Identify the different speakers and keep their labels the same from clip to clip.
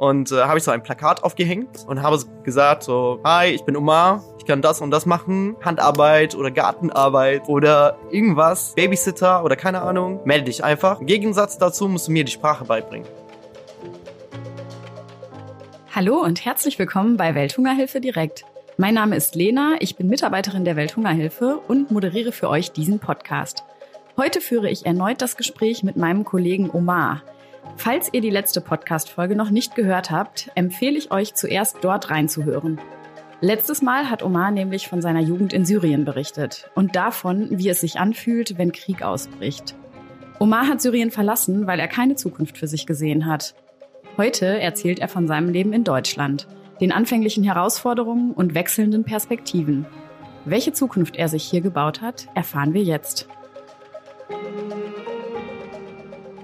Speaker 1: Und äh, habe ich so ein Plakat aufgehängt und habe gesagt so, hi, ich bin Omar, ich kann das und das machen, Handarbeit oder Gartenarbeit oder irgendwas, Babysitter oder keine Ahnung, melde dich einfach. Im Gegensatz dazu musst du mir die Sprache beibringen.
Speaker 2: Hallo und herzlich willkommen bei Welthungerhilfe direkt. Mein Name ist Lena, ich bin Mitarbeiterin der Welthungerhilfe und moderiere für euch diesen Podcast. Heute führe ich erneut das Gespräch mit meinem Kollegen Omar. Falls ihr die letzte Podcast-Folge noch nicht gehört habt, empfehle ich euch zuerst dort reinzuhören. Letztes Mal hat Omar nämlich von seiner Jugend in Syrien berichtet und davon, wie es sich anfühlt, wenn Krieg ausbricht. Omar hat Syrien verlassen, weil er keine Zukunft für sich gesehen hat. Heute erzählt er von seinem Leben in Deutschland, den anfänglichen Herausforderungen und wechselnden Perspektiven. Welche Zukunft er sich hier gebaut hat, erfahren wir jetzt.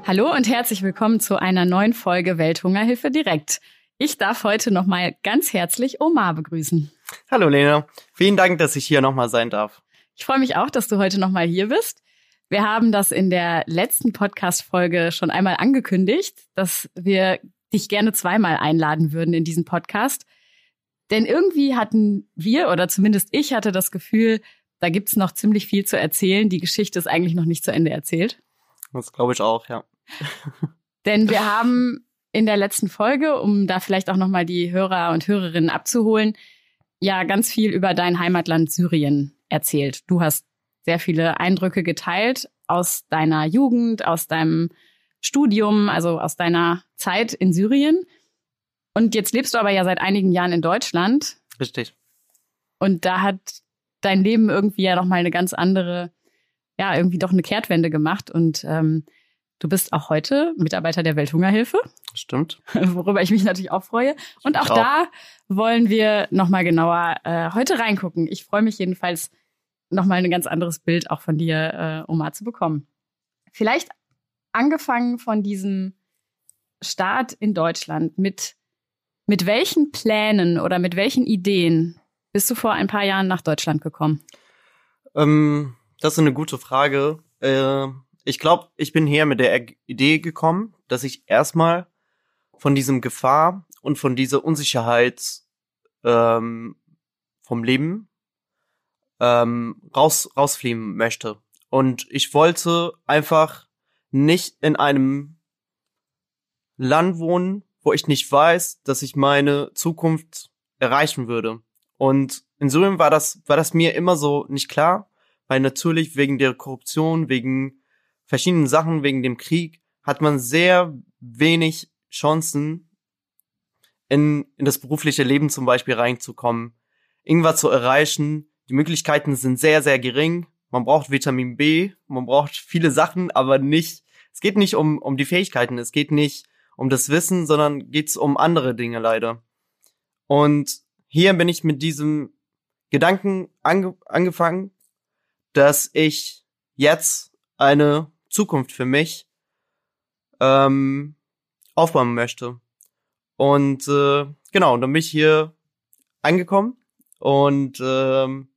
Speaker 2: Hallo und herzlich willkommen zu einer neuen Folge Welthungerhilfe direkt. Ich darf heute nochmal ganz herzlich Omar begrüßen.
Speaker 1: Hallo Lena, vielen Dank, dass ich hier nochmal sein darf.
Speaker 2: Ich freue mich auch, dass du heute nochmal hier bist. Wir haben das in der letzten Podcast-Folge schon einmal angekündigt, dass wir dich gerne zweimal einladen würden in diesen Podcast. Denn irgendwie hatten wir, oder zumindest ich hatte das Gefühl, da gibt's noch ziemlich viel zu erzählen. Die Geschichte ist eigentlich noch nicht zu Ende erzählt.
Speaker 1: Das glaube ich auch, ja.
Speaker 2: Denn wir haben in der letzten Folge, um da vielleicht auch nochmal die Hörer und Hörerinnen abzuholen, ja ganz viel über dein Heimatland Syrien erzählt. Du hast sehr viele Eindrücke geteilt aus deiner Jugend, aus deinem Studium, also aus deiner Zeit in Syrien. Und jetzt lebst du aber ja seit einigen Jahren in Deutschland.
Speaker 1: Richtig.
Speaker 2: Und da hat dein Leben irgendwie ja nochmal eine ganz andere, ja, irgendwie doch eine Kehrtwende gemacht. Und ähm, Du bist auch heute Mitarbeiter der Welthungerhilfe.
Speaker 1: Stimmt.
Speaker 2: Worüber ich mich natürlich auch freue. Und auch, auch. da wollen wir nochmal genauer äh, heute reingucken. Ich freue mich jedenfalls, nochmal ein ganz anderes Bild auch von dir, äh, Oma, zu bekommen. Vielleicht angefangen von diesem Start in Deutschland. Mit, mit welchen Plänen oder mit welchen Ideen bist du vor ein paar Jahren nach Deutschland gekommen?
Speaker 1: Ähm, das ist eine gute Frage. Äh ich glaube, ich bin hier mit der Idee gekommen, dass ich erstmal von diesem Gefahr und von dieser Unsicherheit ähm, vom Leben ähm, raus rausfliehen möchte. Und ich wollte einfach nicht in einem Land wohnen, wo ich nicht weiß, dass ich meine Zukunft erreichen würde. Und in Syrien war das, war das mir immer so nicht klar, weil natürlich wegen der Korruption, wegen verschiedenen Sachen wegen dem Krieg hat man sehr wenig Chancen, in, in das berufliche Leben zum Beispiel reinzukommen, irgendwas zu erreichen. Die Möglichkeiten sind sehr, sehr gering. Man braucht Vitamin B, man braucht viele Sachen, aber nicht, es geht nicht um, um die Fähigkeiten, es geht nicht um das Wissen, sondern geht's um andere Dinge leider. Und hier bin ich mit diesem Gedanken ange angefangen, dass ich jetzt eine Zukunft für mich ähm, aufbauen möchte. Und äh, genau, dann bin ich hier angekommen und ähm,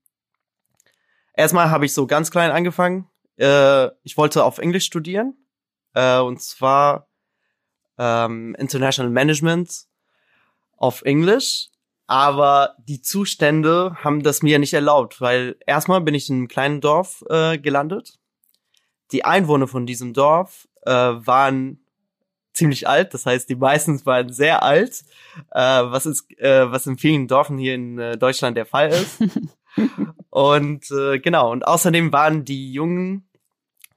Speaker 1: erstmal habe ich so ganz klein angefangen. Äh, ich wollte auf Englisch studieren äh, und zwar ähm, International Management auf Englisch. Aber die Zustände haben das mir nicht erlaubt, weil erstmal bin ich in einem kleinen Dorf äh, gelandet die Einwohner von diesem Dorf äh, waren ziemlich alt, das heißt, die meisten waren sehr alt, äh, was ist, äh, was in vielen Dörfern hier in äh, Deutschland der Fall ist. und äh, genau, und außerdem waren die Jungen,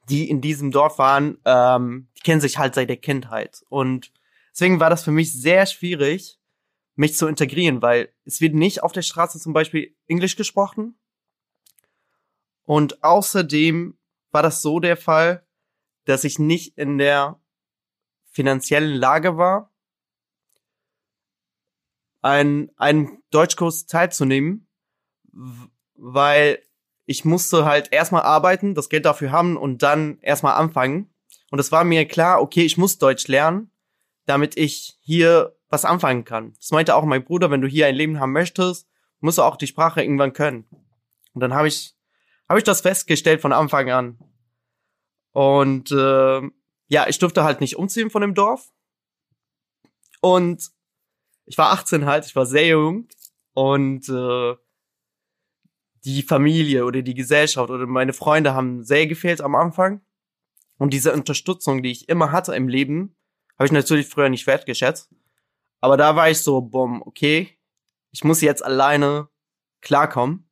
Speaker 1: die in diesem Dorf waren, ähm, die kennen sich halt seit der Kindheit. Und deswegen war das für mich sehr schwierig, mich zu integrieren, weil es wird nicht auf der Straße zum Beispiel Englisch gesprochen. Und außerdem war das so der Fall, dass ich nicht in der finanziellen Lage war, ein, einen Deutschkurs teilzunehmen, weil ich musste halt erstmal arbeiten, das Geld dafür haben und dann erstmal anfangen. Und es war mir klar, okay, ich muss Deutsch lernen, damit ich hier was anfangen kann. Das meinte auch mein Bruder, wenn du hier ein Leben haben möchtest, musst du auch die Sprache irgendwann können. Und dann habe ich habe ich das festgestellt von Anfang an. Und äh, ja, ich durfte halt nicht umziehen von dem Dorf. Und ich war 18 halt, ich war sehr jung und äh, die Familie oder die Gesellschaft oder meine Freunde haben sehr gefehlt am Anfang. Und diese Unterstützung, die ich immer hatte im Leben, habe ich natürlich früher nicht wertgeschätzt. Aber da war ich so, bumm, okay, ich muss jetzt alleine klarkommen.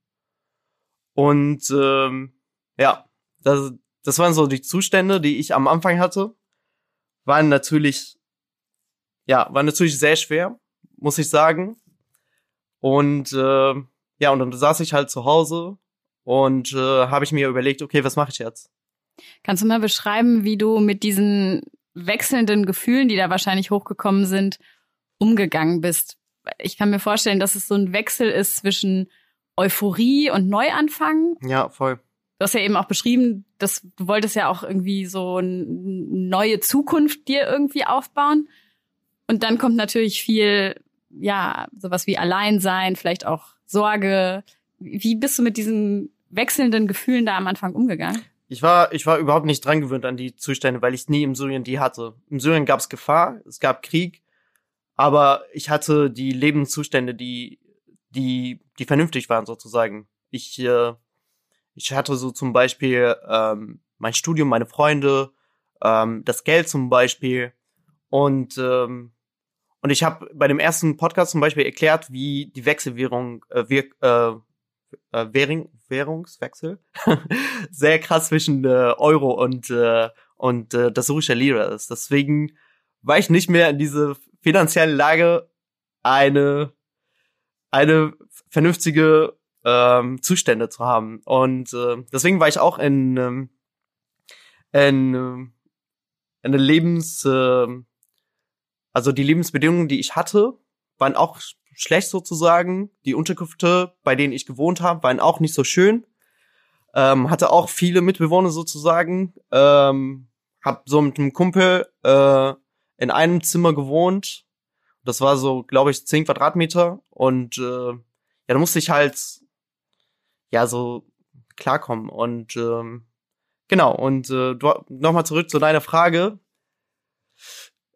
Speaker 1: Und ähm, ja, das, das waren so die Zustände, die ich am Anfang hatte. Waren natürlich, ja, waren natürlich sehr schwer, muss ich sagen. Und äh, ja, und dann saß ich halt zu Hause und äh, habe ich mir überlegt, okay, was mache ich jetzt?
Speaker 2: Kannst du mal beschreiben, wie du mit diesen wechselnden Gefühlen, die da wahrscheinlich hochgekommen sind, umgegangen bist? Ich kann mir vorstellen, dass es so ein Wechsel ist zwischen Euphorie und Neuanfang.
Speaker 1: Ja, voll.
Speaker 2: Du hast ja eben auch beschrieben, dass du wolltest ja auch irgendwie so eine neue Zukunft dir irgendwie aufbauen. Und dann kommt natürlich viel, ja, sowas wie Alleinsein, vielleicht auch Sorge. Wie bist du mit diesen wechselnden Gefühlen da am Anfang umgegangen?
Speaker 1: Ich war, ich war überhaupt nicht dran gewöhnt an die Zustände, weil ich nie im Syrien die hatte. Im Syrien gab es Gefahr, es gab Krieg, aber ich hatte die Lebenszustände, die, die, die vernünftig waren sozusagen. Ich, äh, ich hatte so zum Beispiel ähm, mein Studium, meine Freunde, ähm, das Geld zum Beispiel und ähm, und ich habe bei dem ersten Podcast zum Beispiel erklärt, wie die Wechselwährung äh, wir, äh, äh, Währung, Währungswechsel sehr krass zwischen äh, Euro und äh, und äh, das syrische Lira ist. Deswegen war ich nicht mehr in diese finanzielle Lage, eine eine vernünftige ähm, Zustände zu haben. Und äh, deswegen war ich auch in ähm, in, ähm, in Lebens äh, also die Lebensbedingungen, die ich hatte, waren auch schlecht sozusagen. Die Unterkünfte, bei denen ich gewohnt habe, waren auch nicht so schön. Ähm, hatte auch viele Mitbewohner sozusagen. Ähm, hab so mit einem Kumpel äh, in einem Zimmer gewohnt. Das war so, glaube ich, zehn Quadratmeter. Und äh, ja, da musste ich halt ja so klarkommen. Und ähm, genau, und äh, nochmal zurück zu deiner Frage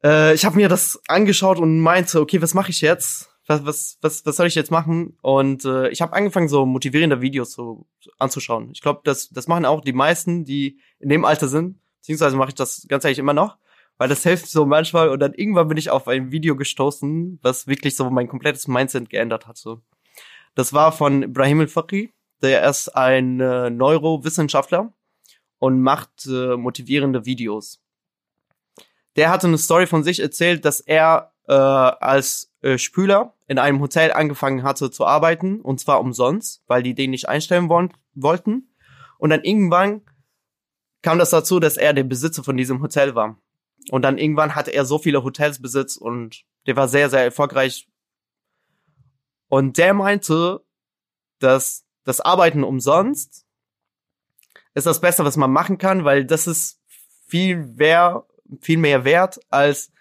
Speaker 1: äh, ich habe mir das angeschaut und meinte, okay, was mache ich jetzt? Was, was, was, was soll ich jetzt machen? Und äh, ich habe angefangen, so motivierende Videos so anzuschauen. Ich glaube, das, das machen auch die meisten, die in dem Alter sind. Beziehungsweise mache ich das ganz ehrlich immer noch, weil das hilft so manchmal. Und dann irgendwann bin ich auf ein Video gestoßen, was wirklich so mein komplettes Mindset geändert hatte. Das war von Ibrahim El-Fakri, der ist ein äh, Neurowissenschaftler und macht äh, motivierende Videos der hatte eine Story von sich erzählt, dass er äh, als äh, Spüler in einem Hotel angefangen hatte zu arbeiten und zwar umsonst, weil die den nicht einstellen wollen, wollten. Und dann irgendwann kam das dazu, dass er der Besitzer von diesem Hotel war. Und dann irgendwann hatte er so viele Hotels besitzt und der war sehr, sehr erfolgreich. Und der meinte, dass das Arbeiten umsonst ist das Beste, was man machen kann, weil das ist viel mehr viel mehr wert, als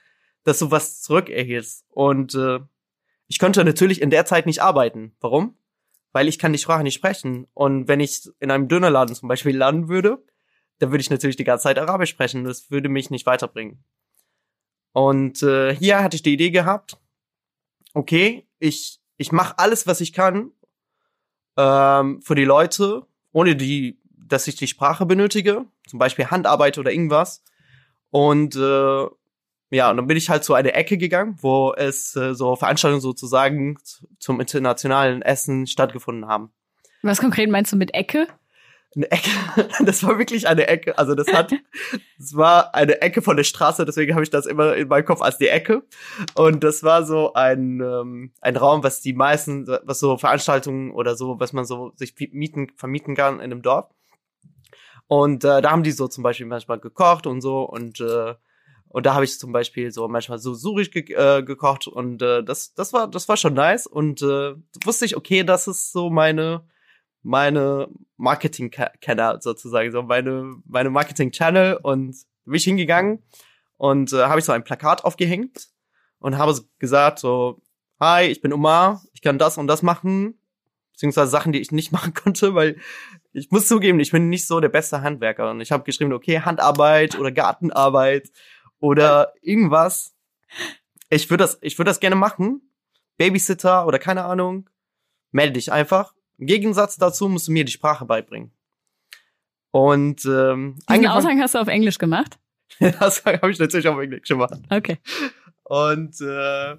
Speaker 1: dass du was zurückerhältst. Und äh, ich könnte natürlich in der Zeit nicht arbeiten. Warum? Weil ich kann die Sprache nicht sprechen. Und wenn ich in einem Dönerladen zum Beispiel landen würde, dann würde ich natürlich die ganze Zeit Arabisch sprechen. Das würde mich nicht weiterbringen. Und äh, hier hatte ich die Idee gehabt, okay, ich, ich mache alles, was ich kann ähm, für die Leute, ohne die, dass ich die Sprache benötige, zum Beispiel Handarbeit oder irgendwas. Und äh, ja, und dann bin ich halt zu einer Ecke gegangen, wo es äh, so Veranstaltungen sozusagen zum internationalen Essen stattgefunden haben.
Speaker 2: Was konkret meinst du mit Ecke?
Speaker 1: Eine Ecke, das war wirklich eine Ecke. Also das hat, das war eine Ecke von der Straße, deswegen habe ich das immer in meinem Kopf als die Ecke. Und das war so ein, ähm, ein Raum, was die meisten, was so Veranstaltungen oder so, was man so sich mieten, vermieten kann in einem Dorf. Und äh, da haben die so zum Beispiel manchmal gekocht und so und äh, und da habe ich zum Beispiel so manchmal so surisch ge äh, gekocht und äh, das das war das war schon nice und äh, wusste ich okay, das ist so meine meine Marketing Kanal sozusagen so meine meine Marketing Channel und bin ich hingegangen und äh, habe ich so ein Plakat aufgehängt und habe gesagt so hi ich bin Omar ich kann das und das machen beziehungsweise Sachen die ich nicht machen konnte weil ich muss zugeben, ich bin nicht so der beste Handwerker. Und ich habe geschrieben, okay, Handarbeit oder Gartenarbeit oder irgendwas. Ich würde das, ich würde das gerne machen, Babysitter oder keine Ahnung, melde dich einfach. Im Gegensatz dazu musst du mir die Sprache beibringen. Und ähm,
Speaker 2: Diesen Aushang hast du auf Englisch gemacht?
Speaker 1: das habe ich natürlich auf Englisch gemacht.
Speaker 2: Okay.
Speaker 1: Und äh,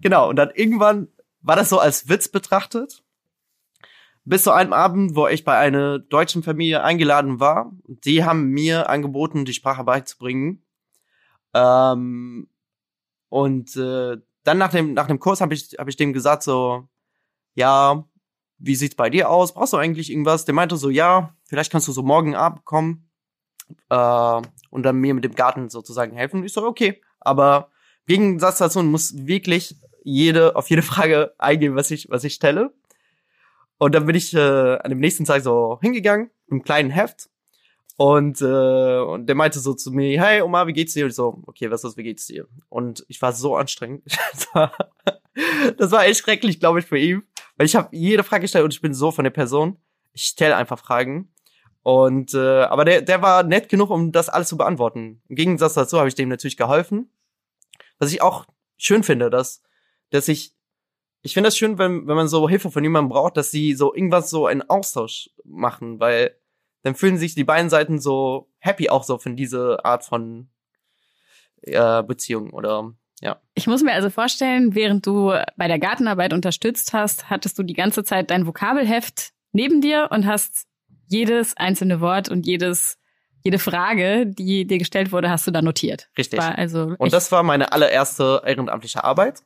Speaker 1: genau, und dann irgendwann war das so als Witz betrachtet. Bis zu einem Abend, wo ich bei einer deutschen Familie eingeladen war. Die haben mir angeboten, die Sprache beizubringen. Ähm, und äh, dann nach dem, nach dem Kurs habe ich, hab ich dem gesagt, so, ja, wie sieht's bei dir aus? Brauchst du eigentlich irgendwas? Der meinte so, ja, vielleicht kannst du so morgen Abend kommen äh, und dann mir mit dem Garten sozusagen helfen. Ich so, okay, aber Gegensatz dazu muss wirklich jede, auf jede Frage eingehen, was ich, was ich stelle. Und dann bin ich äh, an dem nächsten Tag so hingegangen, im kleinen Heft. Und, äh, und der meinte so zu mir, hey Oma, wie geht's dir? Und ich so, okay, was ist, wie geht's dir? Und ich war so anstrengend. das war echt schrecklich, glaube ich, für ihn. Weil ich habe jede Frage gestellt und ich bin so von der Person. Ich stelle einfach Fragen. Und äh, aber der, der war nett genug, um das alles zu beantworten. Im Gegensatz dazu habe ich dem natürlich geholfen. Was ich auch schön finde, dass, dass ich ich finde das schön, wenn, wenn man so Hilfe von jemandem braucht, dass sie so irgendwas so einen Austausch machen, weil dann fühlen sich die beiden Seiten so happy auch so von dieser Art von äh, Beziehung oder ja.
Speaker 2: Ich muss mir also vorstellen, während du bei der Gartenarbeit unterstützt hast, hattest du die ganze Zeit dein Vokabelheft neben dir und hast jedes einzelne Wort und jedes jede Frage, die dir gestellt wurde, hast du da notiert.
Speaker 1: Richtig.
Speaker 2: War also
Speaker 1: und das war meine allererste ehrenamtliche Arbeit.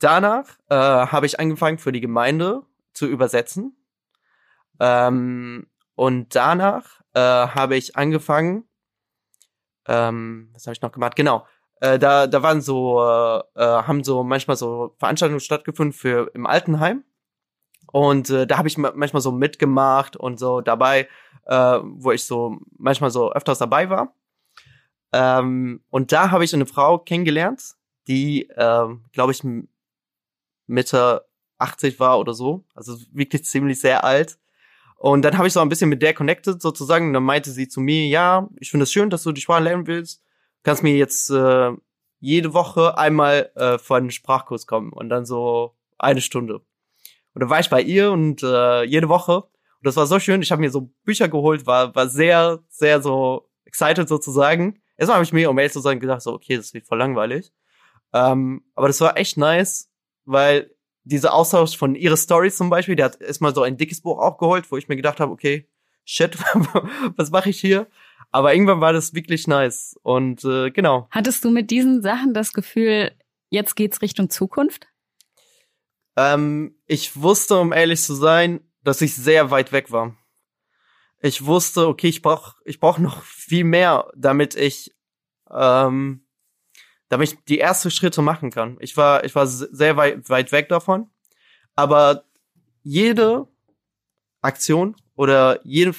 Speaker 1: Danach äh, habe ich angefangen für die Gemeinde zu übersetzen. Ähm, und danach äh, habe ich angefangen, ähm, was habe ich noch gemacht? Genau, äh, da da waren so äh, äh, haben so manchmal so Veranstaltungen stattgefunden für im Altenheim und äh, da habe ich manchmal so mitgemacht und so dabei, äh, wo ich so manchmal so öfters dabei war. Ähm, und da habe ich eine Frau kennengelernt, die, äh, glaube ich, Mitte 80 war oder so, also wirklich ziemlich sehr alt. Und dann habe ich so ein bisschen mit der connected sozusagen. Und dann meinte sie zu mir, ja, ich finde es schön, dass du die Sprache lernen willst. Kannst mir jetzt äh, jede Woche einmal äh, vor einen Sprachkurs kommen und dann so eine Stunde. Und dann war ich bei ihr und äh, jede Woche. Und das war so schön. Ich habe mir so Bücher geholt, war war sehr sehr so excited sozusagen. Erstmal habe ich mir, um ehrlich zu sein, gedacht so, okay, das wird voll langweilig. Ähm, aber das war echt nice, weil dieser Austausch von ihre Stories zum Beispiel, der hat erstmal so ein dickes Buch aufgeholt, wo ich mir gedacht habe, okay, shit, was mache ich hier? Aber irgendwann war das wirklich nice. Und äh, genau.
Speaker 2: Hattest du mit diesen Sachen das Gefühl, jetzt geht's Richtung Zukunft?
Speaker 1: Ähm, ich wusste, um ehrlich zu sein, dass ich sehr weit weg war. Ich wusste, okay, ich brauch, ich brauch noch viel mehr, damit ich ähm, damit ich die ersten Schritte machen kann. Ich war, ich war sehr weit, weit weg davon. Aber jede Aktion oder jede,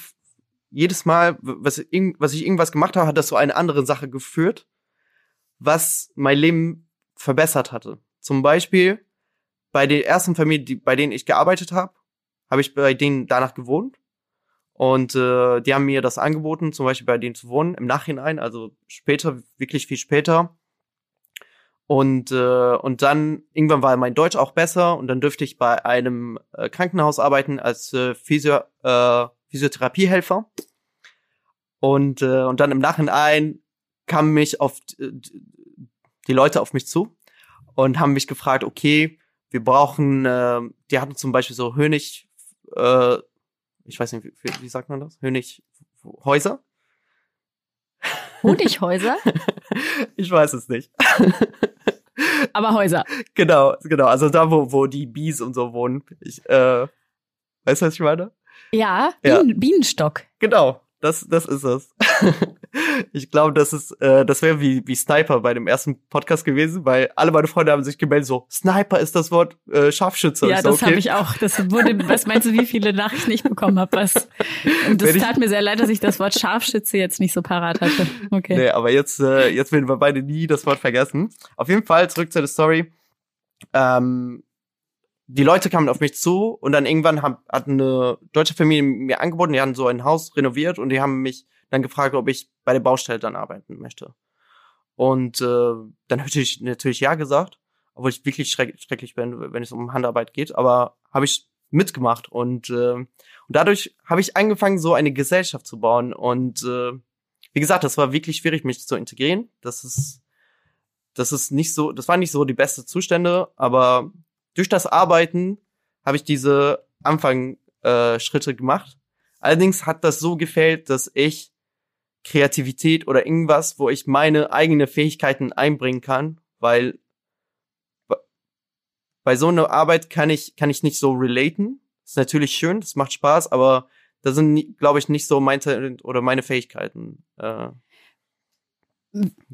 Speaker 1: jedes Mal, was, was ich irgendwas gemacht habe, hat das zu einer anderen Sache geführt, was mein Leben verbessert hatte. Zum Beispiel bei den ersten Familien, die, bei denen ich gearbeitet habe, habe ich bei denen danach gewohnt. Und äh, die haben mir das angeboten, zum Beispiel bei denen zu wohnen, im Nachhinein, also später, wirklich viel später. Und, äh, und dann irgendwann war mein Deutsch auch besser und dann dürfte ich bei einem äh, Krankenhaus arbeiten als äh, Physio, äh, Physiotherapiehelfer. Und, äh, und dann im Nachhinein kamen mich auf äh, die Leute auf mich zu und haben mich gefragt, okay, wir brauchen, äh, die hatten zum Beispiel so Hönig, äh, ich weiß nicht, wie, wie sagt man das? Hönighäuser?
Speaker 2: Honighäuser?
Speaker 1: ich weiß es nicht.
Speaker 2: Aber Häuser.
Speaker 1: Genau, genau. Also da, wo, wo die Bees und so wohnen. Ich, äh, weißt du, was ich meine?
Speaker 2: Ja, Bienen, ja. Bienenstock.
Speaker 1: Genau, das, das ist es. ich glaube, das ist, äh, das wäre wie, wie Sniper bei dem ersten Podcast gewesen, weil alle meine Freunde haben sich gemeldet, so, Sniper ist das Wort äh, Scharfschütze.
Speaker 2: Ja, so, das okay. habe ich auch. Das wurde, was meinst du, wie viele Nachrichten ich bekommen habe? Was? Und das tat mir sehr leid, dass ich das Wort Scharfschütze jetzt nicht so parat hatte. Okay.
Speaker 1: Nee, aber jetzt, äh, jetzt werden wir beide nie das Wort vergessen. Auf jeden Fall, zurück zu der Story. Ähm, die Leute kamen auf mich zu und dann irgendwann hat, hat eine deutsche Familie mir angeboten, die haben so ein Haus renoviert und die haben mich dann gefragt, ob ich bei der Baustelle dann arbeiten möchte. Und äh, dann hätte ich natürlich ja gesagt. obwohl ich wirklich schreck, schrecklich bin, wenn es um Handarbeit geht, aber habe ich mitgemacht und, äh, und dadurch habe ich angefangen, so eine Gesellschaft zu bauen und äh, wie gesagt, das war wirklich schwierig, mich zu integrieren. Das ist, das ist nicht so, das waren nicht so die beste Zustände, aber durch das Arbeiten habe ich diese Anfang-Schritte äh, gemacht. Allerdings hat das so gefällt, dass ich Kreativität oder irgendwas, wo ich meine eigene Fähigkeiten einbringen kann, weil bei so einer Arbeit kann ich, kann ich nicht so relaten. ist natürlich schön, das macht Spaß, aber da sind, glaube ich, nicht so mein Talent oder meine Fähigkeiten. Äh,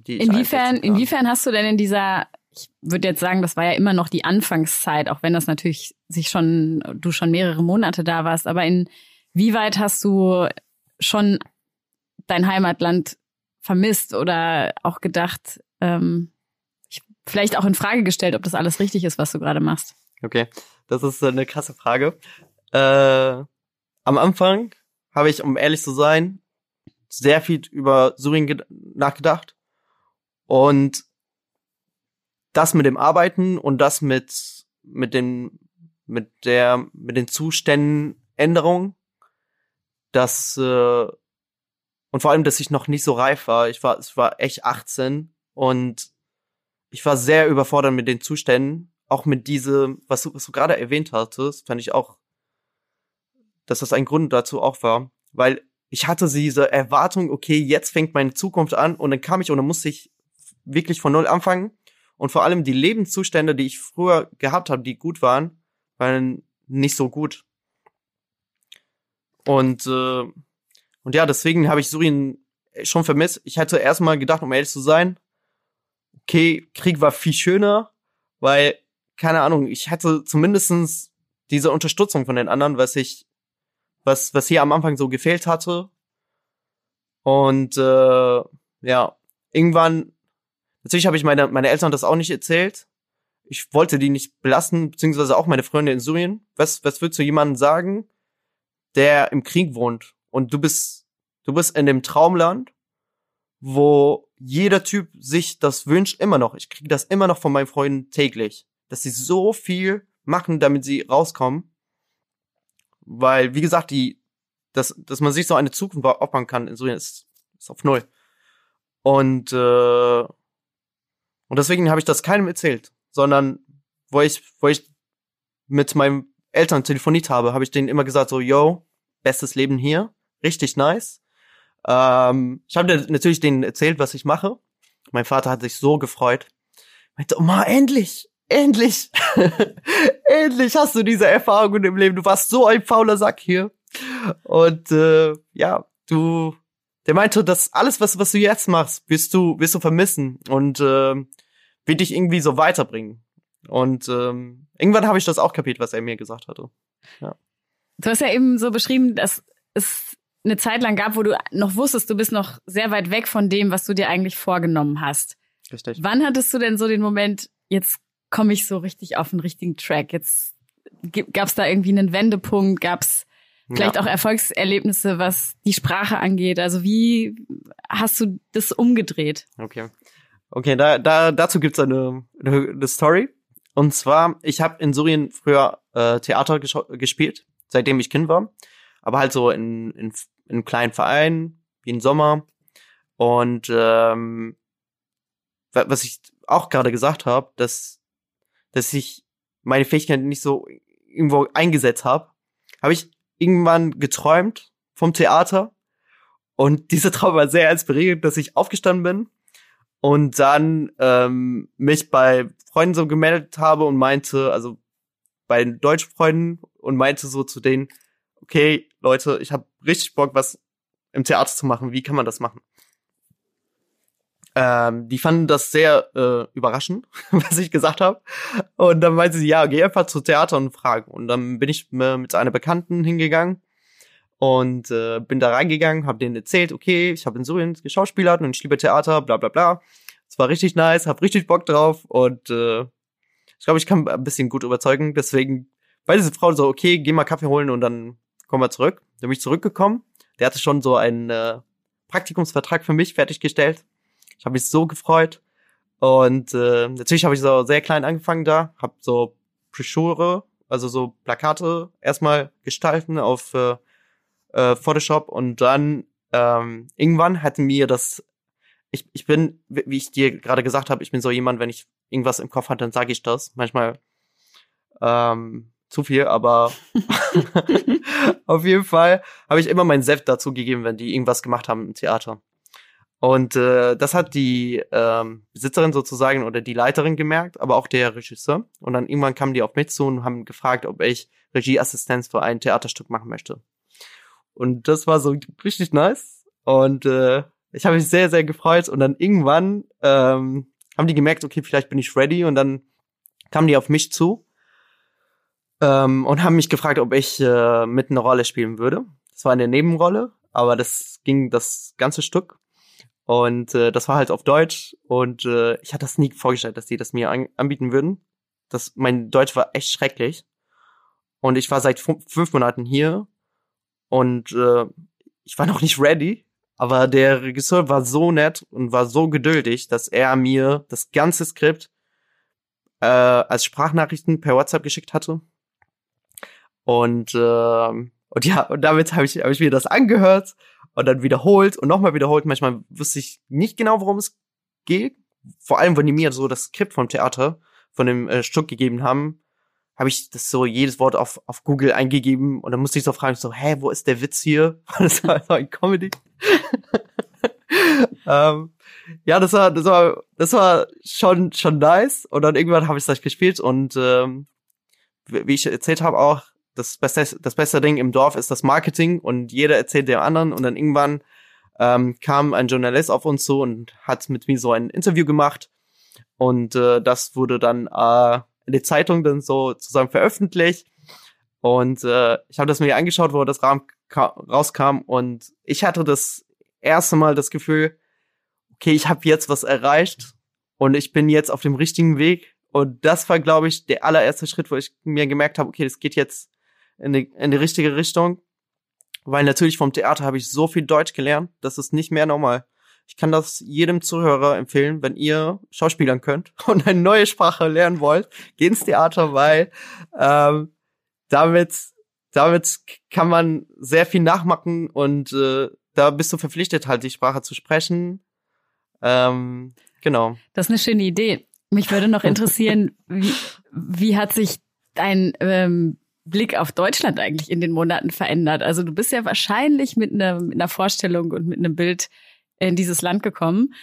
Speaker 2: inwiefern, inwiefern hast du denn in dieser, ich würde jetzt sagen, das war ja immer noch die Anfangszeit, auch wenn das natürlich sich schon, du schon mehrere Monate da warst, aber inwieweit hast du schon dein Heimatland vermisst oder auch gedacht, ähm, vielleicht auch in Frage gestellt, ob das alles richtig ist, was du gerade machst.
Speaker 1: Okay, das ist eine krasse Frage. Äh, am Anfang habe ich, um ehrlich zu sein, sehr viel über Syrien nachgedacht und das mit dem Arbeiten und das mit mit den mit der mit den Zuständen Änderungen, das äh, und vor allem, dass ich noch nicht so reif war. Ich war, ich war echt 18 und ich war sehr überfordert mit den Zuständen, auch mit diese, was du, was du gerade erwähnt hattest, fand ich auch, dass das ein Grund dazu auch war, weil ich hatte diese Erwartung, okay, jetzt fängt meine Zukunft an und dann kam ich und dann musste ich wirklich von null anfangen und vor allem die Lebenszustände, die ich früher gehabt habe, die gut waren, waren nicht so gut. Und äh, und ja, deswegen habe ich Syrien schon vermisst. Ich hatte erstmal gedacht, um ehrlich zu sein, okay, Krieg war viel schöner, weil, keine Ahnung, ich hatte zumindestens diese Unterstützung von den anderen, was ich, was, was hier am Anfang so gefehlt hatte. Und äh, ja, irgendwann, natürlich habe ich meine, meine Eltern das auch nicht erzählt. Ich wollte die nicht belasten, beziehungsweise auch meine Freunde in Syrien. Was, was würdest du jemandem sagen, der im Krieg wohnt und du bist, du bist in dem Traumland wo jeder Typ sich das wünscht, immer noch. Ich kriege das immer noch von meinen Freunden täglich, dass sie so viel machen, damit sie rauskommen. Weil, wie gesagt, die, dass, dass man sich so eine Zukunft aufbauen kann, in so ist, ist auf null. Und, äh, und deswegen habe ich das keinem erzählt, sondern wo ich, wo ich mit meinen Eltern telefoniert habe, habe ich denen immer gesagt so, yo, bestes Leben hier, richtig nice. Ähm, ich habe natürlich denen erzählt, was ich mache. Mein Vater hat sich so gefreut. Meinte, mal, endlich, endlich, endlich hast du diese Erfahrung im Leben. Du warst so ein fauler Sack hier. Und äh, ja, du, der meinte, dass alles, was, was du jetzt machst, wirst du, wirst du vermissen und äh, wird dich irgendwie so weiterbringen. Und ähm, irgendwann habe ich das auch kapiert, was er mir gesagt hatte. Ja.
Speaker 2: Du hast ja eben so beschrieben, dass es eine Zeit lang gab, wo du noch wusstest, du bist noch sehr weit weg von dem, was du dir eigentlich vorgenommen hast. Richtig. Wann hattest du denn so den Moment, jetzt komme ich so richtig auf den richtigen Track? Jetzt gab es da irgendwie einen Wendepunkt? Gab es vielleicht ja. auch Erfolgserlebnisse, was die Sprache angeht? Also wie hast du das umgedreht?
Speaker 1: Okay. Okay, da, da, dazu gibt's eine, eine, Story. Und zwar, ich habe in Syrien früher äh, Theater gespielt, seitdem ich Kind war aber halt so in, in, in einem kleinen Verein, wie im Sommer. Und ähm, was ich auch gerade gesagt habe, dass, dass ich meine Fähigkeiten nicht so irgendwo eingesetzt habe, habe ich irgendwann geträumt vom Theater. Und dieser Traum war sehr inspirierend, dass ich aufgestanden bin und dann ähm, mich bei Freunden so gemeldet habe und meinte, also bei den deutschen Freunden und meinte so zu denen, okay, Leute, ich habe richtig Bock, was im Theater zu machen. Wie kann man das machen? Ähm, die fanden das sehr äh, überraschend, was ich gesagt habe. Und dann meinte sie, ja, geh einfach zu Theater und frag. Und dann bin ich mit einer Bekannten hingegangen und äh, bin da reingegangen, habe denen erzählt, okay, ich habe in Syrien geschauspielert und ich liebe Theater, bla bla bla. Es war richtig nice, hab richtig Bock drauf und äh, ich glaube, ich kann ein bisschen gut überzeugen. Deswegen weil diese Frau so, okay, geh mal Kaffee holen und dann kommen wir zurück. Da bin ich zurückgekommen. Der hatte schon so einen äh, Praktikumsvertrag für mich fertiggestellt. Ich habe mich so gefreut. Und äh, natürlich habe ich so sehr klein angefangen da, habe so Broschüre, also so Plakate erstmal gestalten auf äh, äh, Photoshop und dann ähm, irgendwann hatten mir das ich, ich bin, wie ich dir gerade gesagt habe, ich bin so jemand, wenn ich irgendwas im Kopf habe, dann sage ich das. Manchmal ähm, zu viel, aber auf jeden Fall habe ich immer meinen Seft dazu gegeben, wenn die irgendwas gemacht haben im Theater. Und äh, das hat die ähm, Besitzerin sozusagen oder die Leiterin gemerkt, aber auch der Regisseur. Und dann irgendwann kamen die auf mich zu und haben gefragt, ob ich Regieassistenz für ein Theaterstück machen möchte. Und das war so richtig nice. Und äh, ich habe mich sehr, sehr gefreut. Und dann irgendwann ähm, haben die gemerkt, okay, vielleicht bin ich ready. Und dann kamen die auf mich zu ähm, und haben mich gefragt, ob ich äh, mit einer Rolle spielen würde. Das war eine Nebenrolle, aber das ging das ganze Stück. Und äh, das war halt auf Deutsch und äh, ich hatte das nie vorgestellt, dass die das mir an anbieten würden. Das, mein Deutsch war echt schrecklich. Und ich war seit fünf Monaten hier und äh, ich war noch nicht ready. Aber der Regisseur war so nett und war so geduldig, dass er mir das ganze Skript äh, als Sprachnachrichten per WhatsApp geschickt hatte. Und, äh, und ja, und damit habe ich, hab ich mir das angehört und dann wiederholt und nochmal wiederholt. Manchmal wusste ich nicht genau, worum es geht. Vor allem, wenn die mir so das Skript vom Theater, von dem äh, Stück gegeben haben, habe ich das so jedes Wort auf, auf Google eingegeben und dann musste ich so fragen, so, hä, wo ist der Witz hier? Das war so ein Comedy. ähm, ja, das war, das war, das war schon, schon nice. Und dann irgendwann habe ich das gespielt und ähm, wie ich erzählt habe auch, das beste, das beste Ding im Dorf ist das Marketing und jeder erzählt dem anderen und dann irgendwann ähm, kam ein Journalist auf uns zu und hat mit mir so ein Interview gemacht und äh, das wurde dann äh, in der Zeitung dann so zusammen veröffentlicht und äh, ich habe das mir angeschaut, wo das rauskam und ich hatte das erste Mal das Gefühl, okay, ich habe jetzt was erreicht und ich bin jetzt auf dem richtigen Weg und das war, glaube ich, der allererste Schritt, wo ich mir gemerkt habe, okay, das geht jetzt in die, in die richtige Richtung. Weil natürlich vom Theater habe ich so viel Deutsch gelernt, das ist nicht mehr normal. Ich kann das jedem Zuhörer empfehlen, wenn ihr Schauspielern könnt und eine neue Sprache lernen wollt, geht ins Theater, weil ähm, damit, damit kann man sehr viel nachmachen und äh, da bist du verpflichtet, halt die Sprache zu sprechen. Ähm, genau.
Speaker 2: Das ist eine schöne Idee. Mich würde noch interessieren, wie, wie hat sich dein ähm, Blick auf Deutschland eigentlich in den Monaten verändert? Also du bist ja wahrscheinlich mit einer, mit einer Vorstellung und mit einem Bild in dieses Land gekommen.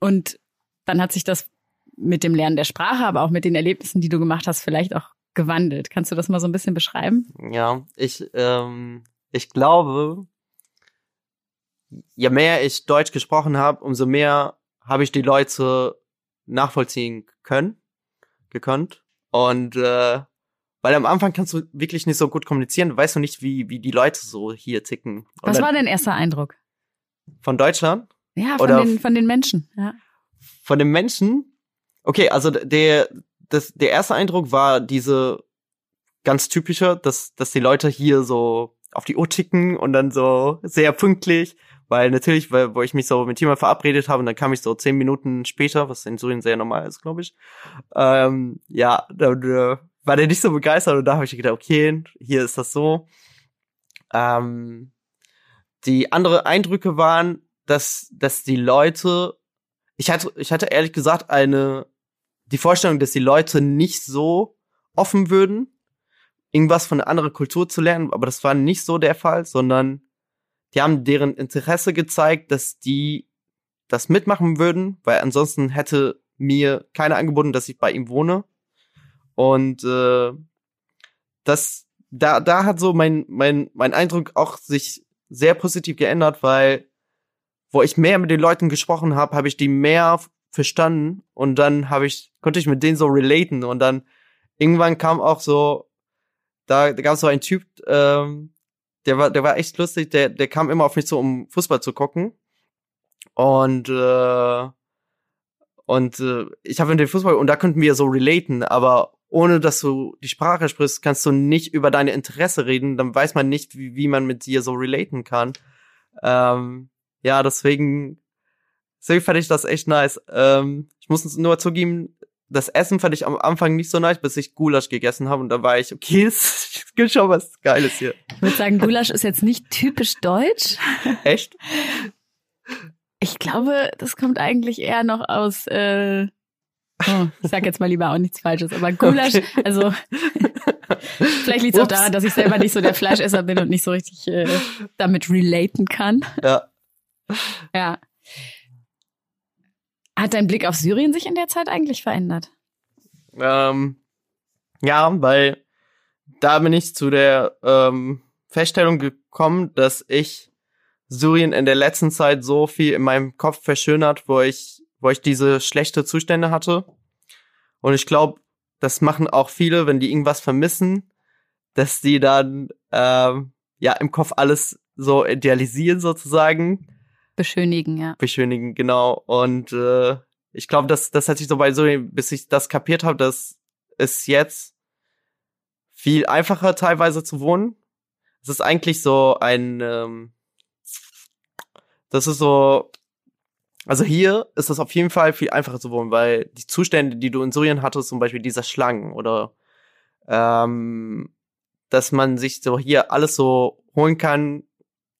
Speaker 2: Und dann hat sich das mit dem Lernen der Sprache, aber auch mit den Erlebnissen, die du gemacht hast, vielleicht auch gewandelt. Kannst du das mal so ein bisschen beschreiben?
Speaker 1: Ja, ich, ähm, ich glaube, je mehr ich Deutsch gesprochen habe, umso mehr habe ich die Leute nachvollziehen können, gekonnt. Und äh, weil am Anfang kannst du wirklich nicht so gut kommunizieren, du weißt du nicht, wie, wie die Leute so hier ticken. Und
Speaker 2: Was war dein erster Eindruck?
Speaker 1: Von Deutschland?
Speaker 2: Ja, von, den, von den Menschen, ja.
Speaker 1: Von den Menschen? Okay, also der, das, der erste Eindruck war diese ganz typische, dass, dass die Leute hier so auf die Uhr ticken und dann so sehr pünktlich, weil natürlich, weil, wo ich mich so mit jemandem verabredet habe und dann kam ich so zehn Minuten später, was in Syrien sehr normal ist, glaube ich. Ähm, ja, dann, äh, war der nicht so begeistert und da habe ich gedacht, okay, hier ist das so. Ähm, die andere Eindrücke waren, dass, dass die Leute, ich hatte, ich hatte ehrlich gesagt eine, die Vorstellung, dass die Leute nicht so offen würden, irgendwas von einer anderen Kultur zu lernen, aber das war nicht so der Fall, sondern die haben deren Interesse gezeigt, dass die das mitmachen würden, weil ansonsten hätte mir keiner angeboten, dass ich bei ihm wohne. Und äh, das, da, da hat so mein, mein, mein Eindruck auch sich sehr positiv geändert, weil wo ich mehr mit den Leuten gesprochen habe, habe ich die mehr verstanden und dann habe ich konnte ich mit denen so relaten und dann irgendwann kam auch so da, da gab es so einen Typ ähm, der war der war echt lustig der der kam immer auf mich zu um Fußball zu gucken. Und äh, und äh, ich habe mit dem Fußball und da könnten wir so relaten aber ohne dass du die Sprache sprichst, kannst du nicht über deine Interesse reden, dann weiß man nicht, wie, wie man mit dir so relaten kann. Ähm, ja, deswegen, deswegen fand ich das echt nice. Ähm, ich muss nur zugeben, das Essen fand ich am Anfang nicht so nice, bis ich Gulasch gegessen habe und da war ich, okay, es gibt schon was Geiles hier.
Speaker 2: Ich würde sagen, Gulasch ist jetzt nicht typisch deutsch.
Speaker 1: Echt?
Speaker 2: Ich glaube, das kommt eigentlich eher noch aus, äh, oh, ich sag jetzt mal lieber auch nichts Falsches, aber Gulasch, okay. also vielleicht liegt es auch daran, dass ich selber nicht so der Fleischesser bin und nicht so richtig äh, damit relaten kann.
Speaker 1: Ja.
Speaker 2: Ja. Hat dein Blick auf Syrien sich in der Zeit eigentlich verändert?
Speaker 1: Ähm, ja, weil da bin ich zu der ähm, Feststellung gekommen, dass ich Syrien in der letzten Zeit so viel in meinem Kopf verschönert, wo ich, wo ich diese schlechte Zustände hatte. Und ich glaube, das machen auch viele, wenn die irgendwas vermissen, dass die dann ähm, ja im Kopf alles so idealisieren sozusagen
Speaker 2: Beschönigen, ja.
Speaker 1: Beschönigen, genau. Und äh, ich glaube, das, das hat sich so bei so, bis ich das kapiert habe, dass es jetzt viel einfacher teilweise zu wohnen. Es ist eigentlich so ein, ähm, das ist so, also hier ist es auf jeden Fall viel einfacher zu wohnen, weil die Zustände, die du in Syrien hattest, zum Beispiel dieser Schlangen oder ähm, dass man sich so hier alles so holen kann,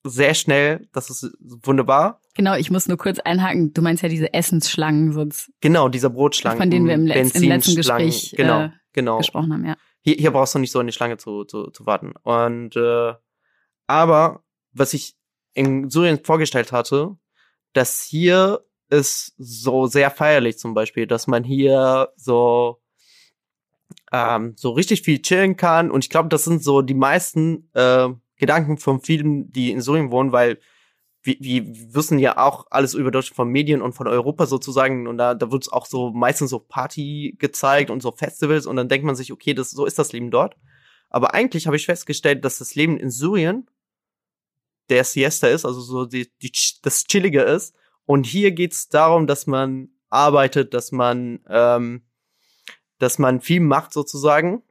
Speaker 1: sehr schnell. Das ist wunderbar.
Speaker 2: Genau, ich muss nur kurz einhaken. Du meinst ja diese Essensschlangen sonst.
Speaker 1: Genau, dieser Brotschlangen.
Speaker 2: Von denen wir im, Letz im letzten Gespräch
Speaker 1: genau,
Speaker 2: äh,
Speaker 1: genau.
Speaker 2: gesprochen haben, ja.
Speaker 1: Hier, hier brauchst du nicht so in die Schlange zu, zu, zu warten. Und äh, aber was ich in Syrien vorgestellt hatte, dass hier ist so sehr feierlich zum Beispiel, dass man hier so ähm, so richtig viel chillen kann. Und ich glaube, das sind so die meisten äh, Gedanken von vielen, die in Syrien wohnen, weil wir, wir wissen ja auch alles über Deutschland von Medien und von Europa sozusagen und da, da wird es auch so meistens so Party gezeigt und so Festivals und dann denkt man sich, okay, das, so ist das Leben dort. Aber eigentlich habe ich festgestellt, dass das Leben in Syrien der Siesta ist, also so die, die, das Chillige ist. Und hier geht's darum, dass man arbeitet, dass man, ähm, dass man viel macht sozusagen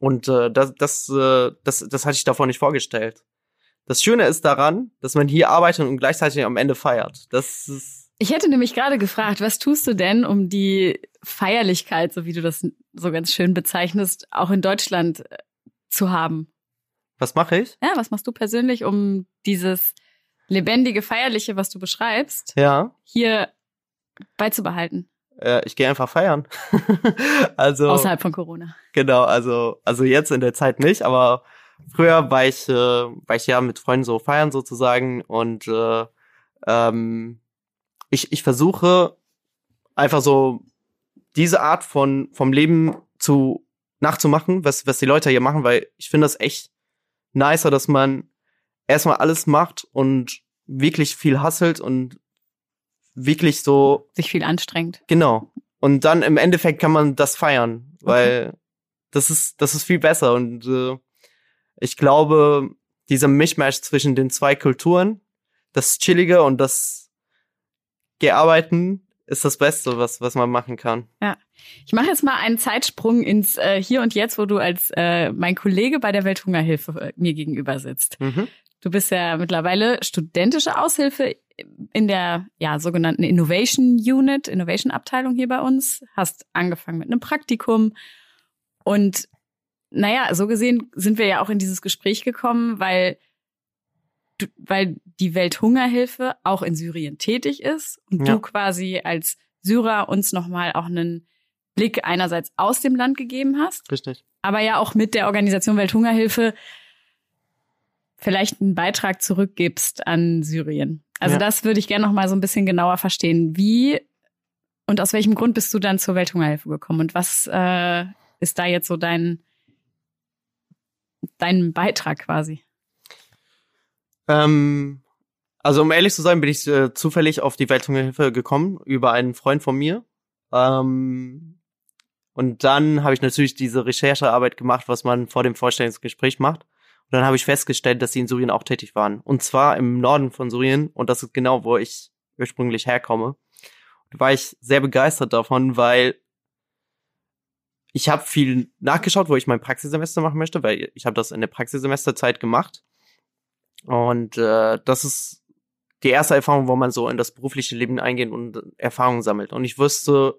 Speaker 1: und äh, das, das, äh, das, das hatte ich davor nicht vorgestellt. Das Schöne ist daran, dass man hier arbeitet und gleichzeitig am Ende feiert. Das ist
Speaker 2: ich hätte nämlich gerade gefragt, was tust du denn, um die Feierlichkeit, so wie du das so ganz schön bezeichnest, auch in Deutschland äh, zu haben?
Speaker 1: Was mache ich?
Speaker 2: Ja, was machst du persönlich, um dieses lebendige, feierliche, was du beschreibst,
Speaker 1: ja.
Speaker 2: hier beizubehalten?
Speaker 1: äh, ich gehe einfach feiern. also
Speaker 2: außerhalb von Corona.
Speaker 1: Genau, also also jetzt in der Zeit nicht, aber früher war ich äh, war ich ja mit Freunden so feiern sozusagen und äh, ähm, ich ich versuche einfach so diese Art von vom Leben zu nachzumachen, was was die Leute hier machen, weil ich finde das echt nicer, dass man erstmal alles macht und wirklich viel hasselt und wirklich so
Speaker 2: sich viel anstrengt.
Speaker 1: Genau. Und dann im Endeffekt kann man das feiern, weil okay. das ist das ist viel besser und äh, ich glaube, dieser Mischmasch zwischen den zwei Kulturen, das chillige und das gearbeiten ist das Beste, was was man machen kann.
Speaker 2: Ja. Ich mache jetzt mal einen Zeitsprung ins äh, Hier und Jetzt, wo du als äh, mein Kollege bei der Welthungerhilfe äh, mir gegenüber sitzt. Mhm. Du bist ja mittlerweile studentische Aushilfe in der ja sogenannten Innovation Unit, Innovation Abteilung hier bei uns, hast angefangen mit einem Praktikum und naja, so gesehen sind wir ja auch in dieses Gespräch gekommen, weil weil die Welthungerhilfe auch in Syrien tätig ist und ja. du quasi als Syrer uns nochmal auch einen Blick einerseits aus dem Land gegeben hast.
Speaker 1: Richtig.
Speaker 2: Aber ja auch mit der Organisation Welthungerhilfe vielleicht einen Beitrag zurückgibst an Syrien. Also ja. das würde ich gerne noch mal so ein bisschen genauer verstehen. Wie und aus welchem Grund bist du dann zur Welthungerhilfe gekommen und was äh, ist da jetzt so dein dein Beitrag quasi?
Speaker 1: Ähm, also um ehrlich zu sein, bin ich äh, zufällig auf die Welthungerhilfe gekommen über einen Freund von mir. Ähm, und dann habe ich natürlich diese Recherchearbeit gemacht, was man vor dem Vorstellungsgespräch macht. Und dann habe ich festgestellt, dass sie in Syrien auch tätig waren. Und zwar im Norden von Syrien. Und das ist genau, wo ich ursprünglich herkomme. Da war ich sehr begeistert davon, weil ich habe viel nachgeschaut, wo ich mein Praxissemester machen möchte, weil ich habe das in der Praxissemesterzeit gemacht. Und äh, das ist die erste Erfahrung, wo man so in das berufliche Leben eingeht und Erfahrungen sammelt. Und ich wusste,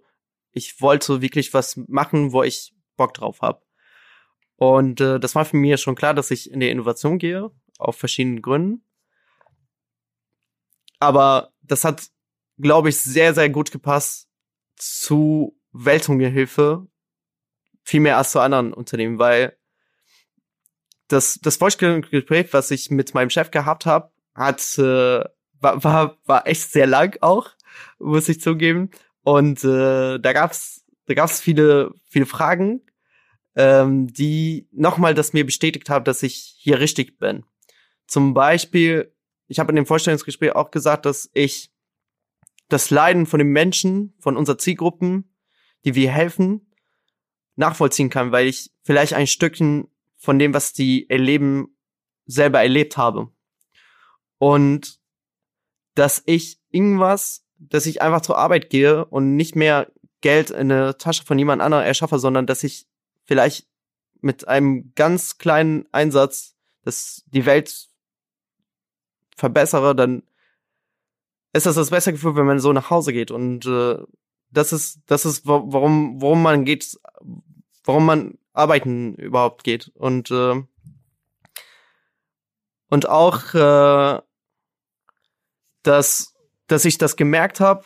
Speaker 1: ich wollte wirklich was machen, wo ich Bock drauf habe. Und äh, das war für mich schon klar, dass ich in die Innovation gehe, auf verschiedenen Gründen. Aber das hat, glaube ich, sehr, sehr gut gepasst zu Welthungerhilfe, viel mehr als zu anderen Unternehmen, weil das, das Vorstellungsgespräch, was ich mit meinem Chef gehabt habe, hat äh, war, war, war echt sehr lang auch, muss ich zugeben. Und äh, da gab's da gab's viele, viele Fragen, ähm, die nochmal das mir bestätigt haben, dass ich hier richtig bin. Zum Beispiel, ich habe in dem Vorstellungsgespräch auch gesagt, dass ich das Leiden von den Menschen, von unserer Zielgruppen, die wir helfen, nachvollziehen kann, weil ich vielleicht ein Stückchen von dem, was die erleben, selber erlebt habe. Und dass ich irgendwas, dass ich einfach zur Arbeit gehe und nicht mehr Geld in eine Tasche von jemand anderem erschaffe, sondern dass ich vielleicht mit einem ganz kleinen Einsatz dass die Welt verbessere, dann ist das das beste Gefühl, wenn man so nach Hause geht. Und äh, das ist, das ist, warum, warum man geht, warum man arbeiten überhaupt geht. Und äh, und auch, äh, dass, dass ich das gemerkt habe,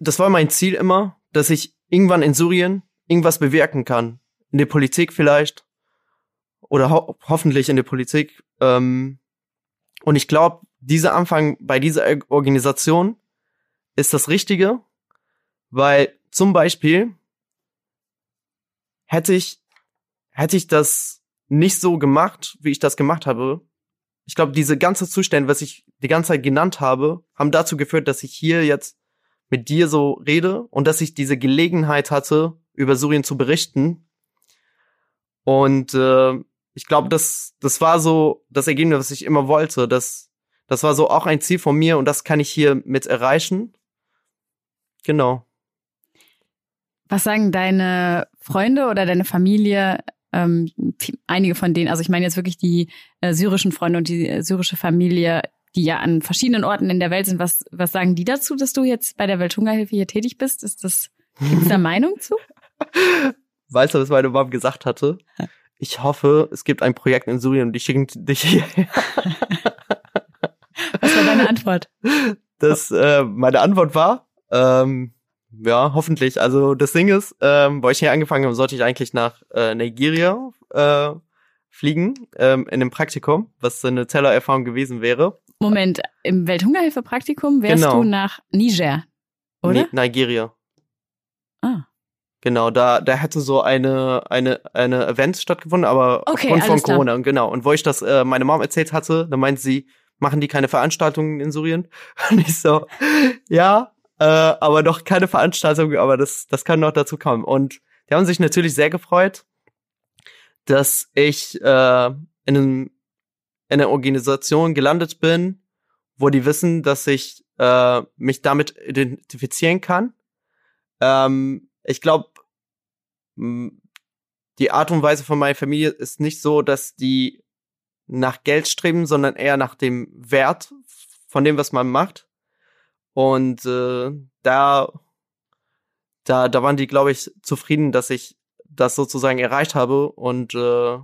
Speaker 1: das war mein Ziel immer, dass ich irgendwann in Syrien irgendwas bewirken kann. In der Politik vielleicht. Oder ho hoffentlich in der Politik. Ähm, und ich glaube, dieser Anfang bei dieser Organisation ist das Richtige, weil zum Beispiel hätte ich, hätte ich das nicht so gemacht, wie ich das gemacht habe. Ich glaube, diese ganze Zustände, was ich die ganze Zeit genannt habe, haben dazu geführt, dass ich hier jetzt mit dir so rede und dass ich diese Gelegenheit hatte, über Syrien zu berichten. Und äh, ich glaube, das, das war so das Ergebnis, was ich immer wollte. Das, das war so auch ein Ziel von mir und das kann ich hier mit erreichen. Genau.
Speaker 2: Was sagen deine Freunde oder deine Familie? Ähm, einige von denen, also ich meine jetzt wirklich die äh, syrischen Freunde und die äh, syrische Familie, die ja an verschiedenen Orten in der Welt sind. Was, was sagen die dazu, dass du jetzt bei der Welthungerhilfe hier tätig bist? Ist das, gibt's da Meinung zu?
Speaker 1: Weißt du, was meine Mom gesagt hatte? Ich hoffe, es gibt ein Projekt in Syrien und die schicken dich hierher.
Speaker 2: was war deine Antwort?
Speaker 1: Das, äh, meine Antwort war, ähm, ja, hoffentlich. Also das Ding ist, ähm, wo ich hier angefangen habe, sollte ich eigentlich nach äh, Nigeria äh, fliegen, ähm, in einem Praktikum, was eine Tellererfahrung gewesen wäre.
Speaker 2: Moment, im Welthungerhilfe-Praktikum wärst genau. du nach Niger, oder? Ni
Speaker 1: Nigeria.
Speaker 2: Ah.
Speaker 1: Genau, da, da hätte so eine, eine, eine Event stattgefunden, aber
Speaker 2: okay,
Speaker 1: aufgrund von Corona. Und genau. Und wo ich das äh, meine Mom erzählt hatte, da meinte sie, machen die keine Veranstaltungen in Syrien? Und ich so, ja, äh, aber noch keine Veranstaltung, aber das, das kann noch dazu kommen. Und die haben sich natürlich sehr gefreut, dass ich äh, in, einem, in einer Organisation gelandet bin, wo die wissen, dass ich äh, mich damit identifizieren kann. Ähm, ich glaube, die Art und Weise von meiner Familie ist nicht so, dass die nach Geld streben, sondern eher nach dem Wert von dem, was man macht. Und äh, da, da, da waren die, glaube ich, zufrieden, dass ich das sozusagen erreicht habe. Und äh,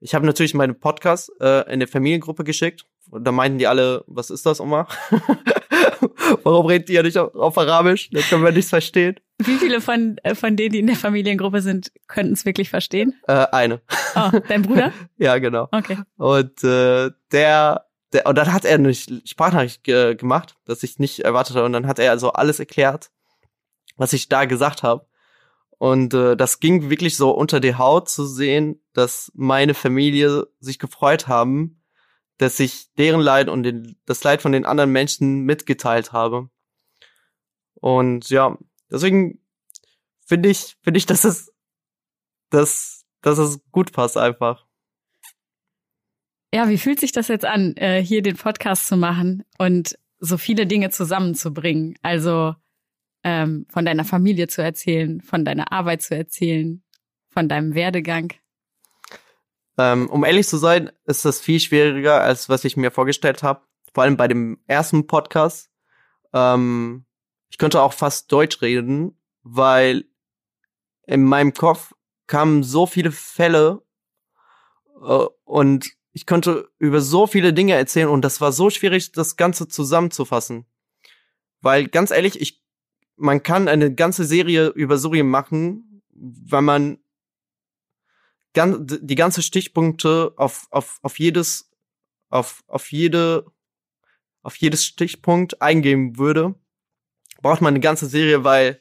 Speaker 1: ich habe natürlich meinen Podcast äh, in der Familiengruppe geschickt. Und da meinten die alle, was ist das, Oma? Warum redet ihr nicht auf, auf Arabisch? Das können wir nichts verstehen.
Speaker 2: Wie viele von, äh, von denen, die in der Familiengruppe sind, könnten es wirklich verstehen?
Speaker 1: Äh, eine.
Speaker 2: Oh, dein Bruder?
Speaker 1: ja, genau.
Speaker 2: Okay.
Speaker 1: Und äh, der der, und dann hat er eine Sprachnachricht ge gemacht, dass ich nicht erwartet habe. Und dann hat er also alles erklärt, was ich da gesagt habe. Und äh, das ging wirklich so unter die Haut zu sehen, dass meine Familie sich gefreut haben, dass ich deren Leid und den, das Leid von den anderen Menschen mitgeteilt habe. Und ja, deswegen finde ich, finde ich, dass es, dass, dass es gut passt einfach.
Speaker 2: Ja, wie fühlt sich das jetzt an, äh, hier den Podcast zu machen und so viele Dinge zusammenzubringen? Also ähm, von deiner Familie zu erzählen, von deiner Arbeit zu erzählen, von deinem Werdegang?
Speaker 1: Ähm, um ehrlich zu sein, ist das viel schwieriger, als was ich mir vorgestellt habe, vor allem bei dem ersten Podcast, ähm, ich könnte auch fast Deutsch reden, weil in meinem Kopf kamen so viele Fälle äh, und ich konnte über so viele Dinge erzählen und das war so schwierig, das Ganze zusammenzufassen. Weil ganz ehrlich, ich, man kann eine ganze Serie über Syrien machen, weil man ganz, die ganze Stichpunkte auf, auf, auf jedes, auf, auf jede, auf jedes Stichpunkt eingeben würde, braucht man eine ganze Serie, weil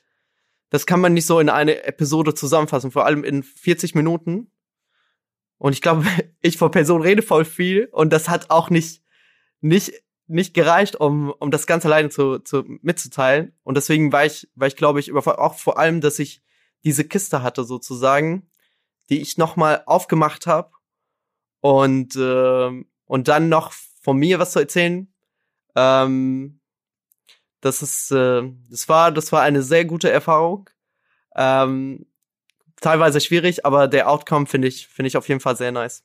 Speaker 1: das kann man nicht so in eine Episode zusammenfassen, vor allem in 40 Minuten. Und ich glaube, ich vor Person rede voll viel und das hat auch nicht, nicht, nicht gereicht, um, um das Ganze alleine zu, zu, mitzuteilen. Und deswegen war ich, war ich, glaube ich, auch vor allem, dass ich diese Kiste hatte sozusagen, die ich nochmal aufgemacht habe und, äh, und dann noch von mir was zu erzählen. Ähm, das ist, äh, das war, das war eine sehr gute Erfahrung. Ähm, teilweise schwierig, aber der Outcome finde ich, finde ich auf jeden Fall sehr nice.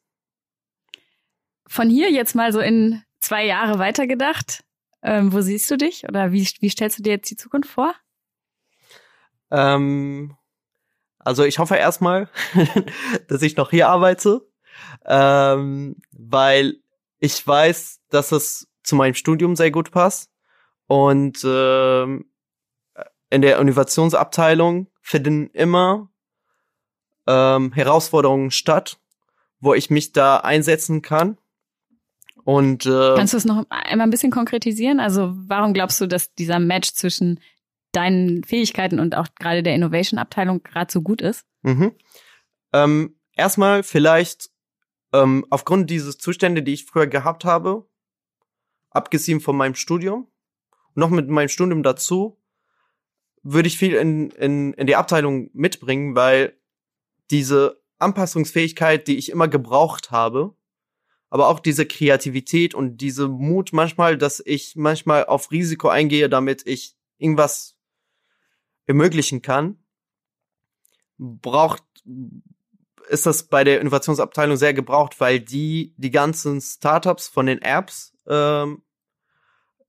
Speaker 2: Von hier jetzt mal so in zwei Jahre weitergedacht. Ähm, wo siehst du dich oder wie, wie stellst du dir jetzt die Zukunft vor?
Speaker 1: Ähm, also ich hoffe erstmal, dass ich noch hier arbeite, ähm, weil ich weiß, dass es zu meinem Studium sehr gut passt. Und ähm, in der Innovationsabteilung finden immer ähm, Herausforderungen statt, wo ich mich da einsetzen kann. Und äh,
Speaker 2: kannst du es noch einmal ein bisschen konkretisieren? Also warum glaubst du, dass dieser Match zwischen deinen Fähigkeiten und auch gerade der Innovation-Abteilung gerade so gut ist?
Speaker 1: Mhm. Ähm, erstmal vielleicht ähm, aufgrund dieses Zustände, die ich früher gehabt habe, abgesehen von meinem Studium, noch mit meinem Studium dazu, würde ich viel in, in, in die Abteilung mitbringen, weil diese Anpassungsfähigkeit, die ich immer gebraucht habe, aber auch diese Kreativität und diese Mut manchmal, dass ich manchmal auf Risiko eingehe, damit ich irgendwas ermöglichen kann, braucht, ist das bei der Innovationsabteilung sehr gebraucht, weil die die ganzen Startups von den Apps ähm,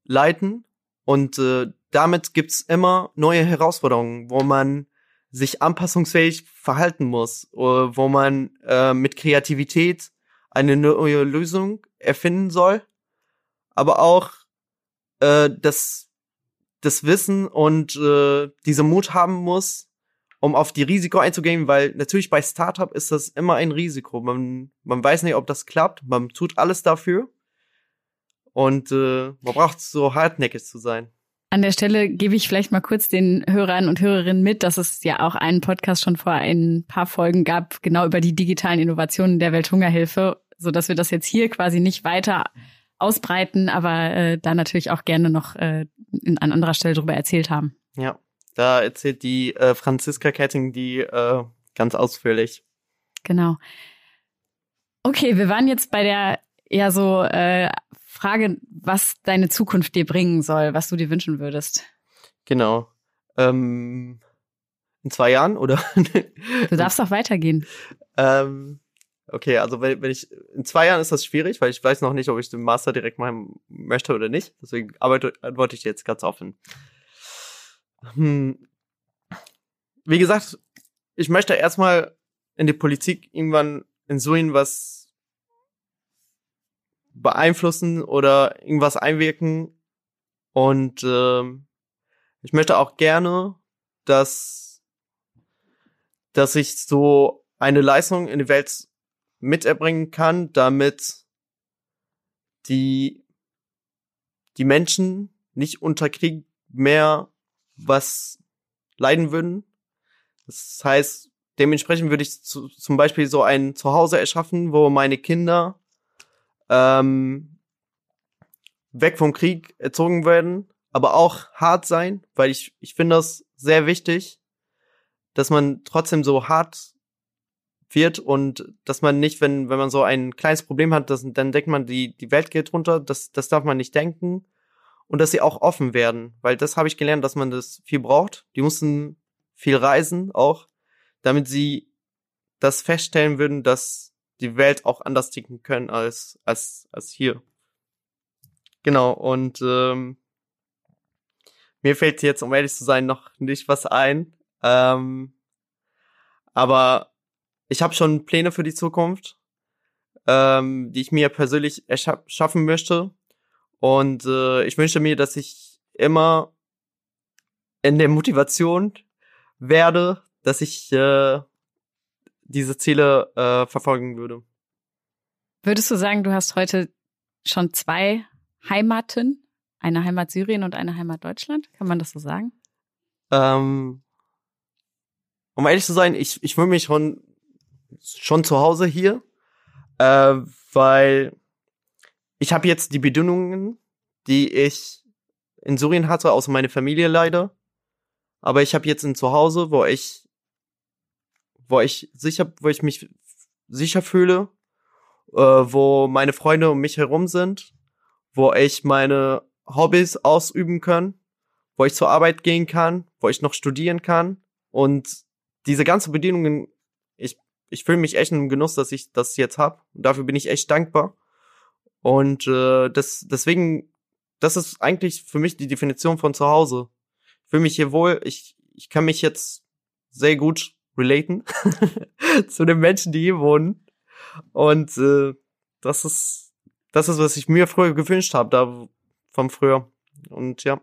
Speaker 1: leiten und äh, damit gibt's immer neue Herausforderungen, wo man sich anpassungsfähig verhalten muss, äh, wo man äh, mit Kreativität eine neue Lösung erfinden soll, aber auch äh, das, das Wissen und äh, diese Mut haben muss, um auf die Risiko einzugehen, weil natürlich bei Startup ist das immer ein Risiko. Man, man weiß nicht, ob das klappt, man tut alles dafür und äh, man braucht so hartnäckig zu sein.
Speaker 2: An der Stelle gebe ich vielleicht mal kurz den Hörern und Hörerinnen mit, dass es ja auch einen Podcast schon vor ein paar Folgen gab, genau über die digitalen Innovationen der Welthungerhilfe, so dass wir das jetzt hier quasi nicht weiter ausbreiten, aber äh, da natürlich auch gerne noch äh, in, an anderer Stelle drüber erzählt haben.
Speaker 1: Ja, da erzählt die äh, Franziska Ketting die äh, ganz ausführlich.
Speaker 2: Genau. Okay, wir waren jetzt bei der ja so äh, Frage, was deine Zukunft dir bringen soll, was du dir wünschen würdest.
Speaker 1: Genau. Ähm, in zwei Jahren oder?
Speaker 2: du darfst auch weitergehen.
Speaker 1: Ähm, okay, also wenn, wenn ich in zwei Jahren ist das schwierig, weil ich weiß noch nicht, ob ich den Master direkt machen möchte oder nicht. Deswegen arbeite, antworte ich jetzt ganz offen. Hm. Wie gesagt, ich möchte erstmal in die Politik irgendwann in Suin was beeinflussen oder irgendwas einwirken. Und ähm, ich möchte auch gerne, dass, dass ich so eine Leistung in die Welt miterbringen kann, damit die, die Menschen nicht unter Krieg mehr was leiden würden. Das heißt, dementsprechend würde ich zu, zum Beispiel so ein Zuhause erschaffen, wo meine Kinder ähm, weg vom Krieg erzogen werden, aber auch hart sein, weil ich, ich finde das sehr wichtig, dass man trotzdem so hart wird und dass man nicht, wenn, wenn man so ein kleines Problem hat, das, dann denkt man, die, die Welt geht runter, das, das darf man nicht denken. Und dass sie auch offen werden, weil das habe ich gelernt, dass man das viel braucht. Die mussten viel reisen auch, damit sie das feststellen würden, dass die Welt auch anders ticken können als, als, als hier. Genau, und ähm, mir fällt jetzt, um ehrlich zu sein, noch nicht was ein. Ähm, aber ich habe schon Pläne für die Zukunft, ähm, die ich mir persönlich erschaffen möchte. Und äh, ich wünsche mir, dass ich immer in der Motivation werde, dass ich äh, diese Ziele äh, verfolgen würde.
Speaker 2: Würdest du sagen, du hast heute schon zwei Heimaten? Eine Heimat Syrien und eine Heimat Deutschland? Kann man das so sagen?
Speaker 1: Ähm, um ehrlich zu sein, ich, ich fühle mich schon, schon zu Hause hier, äh, weil ich habe jetzt die Bedingungen, die ich in Syrien hatte, außer meine Familie leider. Aber ich habe jetzt ein Zuhause, wo ich, wo ich sicher, wo ich mich sicher fühle, äh, wo meine Freunde um mich herum sind, wo ich meine Hobbys ausüben kann, wo ich zur Arbeit gehen kann, wo ich noch studieren kann und diese ganzen Bedingungen, ich ich fühle mich echt im Genuss, dass ich das jetzt hab. Und dafür bin ich echt dankbar. Und äh, das deswegen, das ist eigentlich für mich die Definition von zu Hause. Ich fühle mich hier wohl. Ich ich kann mich jetzt sehr gut relaten zu den Menschen, die hier wohnen. Und äh, das ist das ist, was ich mir früher gewünscht habe, da vom früher. Und ja.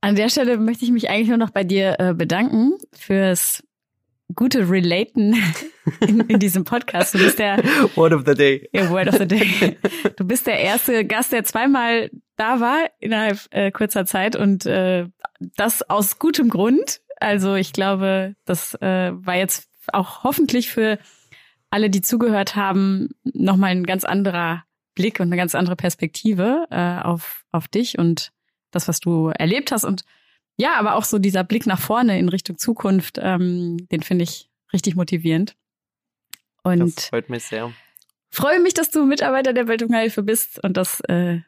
Speaker 2: An der Stelle möchte ich mich eigentlich nur noch bei dir äh, bedanken fürs gute Relaten in, in, diesem Podcast. Du bist der
Speaker 1: Word of the Day.
Speaker 2: Ja, Word of the Day. Du bist der erste Gast, der zweimal da war innerhalb äh, kurzer Zeit und äh, das aus gutem Grund. Also ich glaube, das äh, war jetzt auch hoffentlich für alle, die zugehört haben, nochmal ein ganz anderer Blick und eine ganz andere Perspektive äh, auf, auf dich und das, was du erlebt hast. Und ja, aber auch so dieser Blick nach vorne in Richtung Zukunft, ähm, den finde ich richtig motivierend. Und
Speaker 1: das freut mich sehr.
Speaker 2: Freue mich, dass du Mitarbeiter der Welthungerhilfe bist und das äh,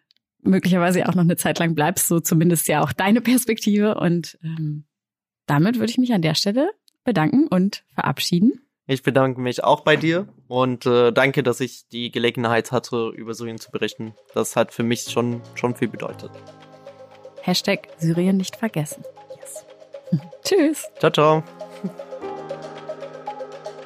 Speaker 2: möglicherweise auch noch eine Zeit lang bleibst, so zumindest ja auch deine Perspektive. Und ähm, damit würde ich mich an der Stelle bedanken und verabschieden.
Speaker 1: Ich bedanke mich auch bei dir und äh, danke, dass ich die Gelegenheit hatte, über Syrien zu berichten. Das hat für mich schon, schon viel bedeutet.
Speaker 2: Hashtag Syrien nicht vergessen. Yes. Tschüss.
Speaker 1: Ciao, ciao.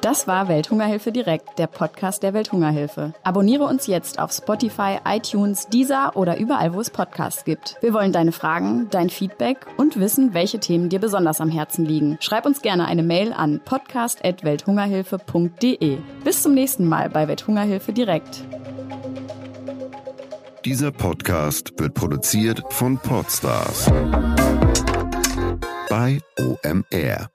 Speaker 2: Das war Welthungerhilfe direkt, der Podcast der Welthungerhilfe. Abonniere uns jetzt auf Spotify, iTunes, Deezer oder überall, wo es Podcasts gibt. Wir wollen deine Fragen, dein Feedback und wissen, welche Themen dir besonders am Herzen liegen. Schreib uns gerne eine Mail an podcast@welthungerhilfe.de. Bis zum nächsten Mal bei Welthungerhilfe direkt.
Speaker 3: Dieser Podcast wird produziert von Podstars bei OMR.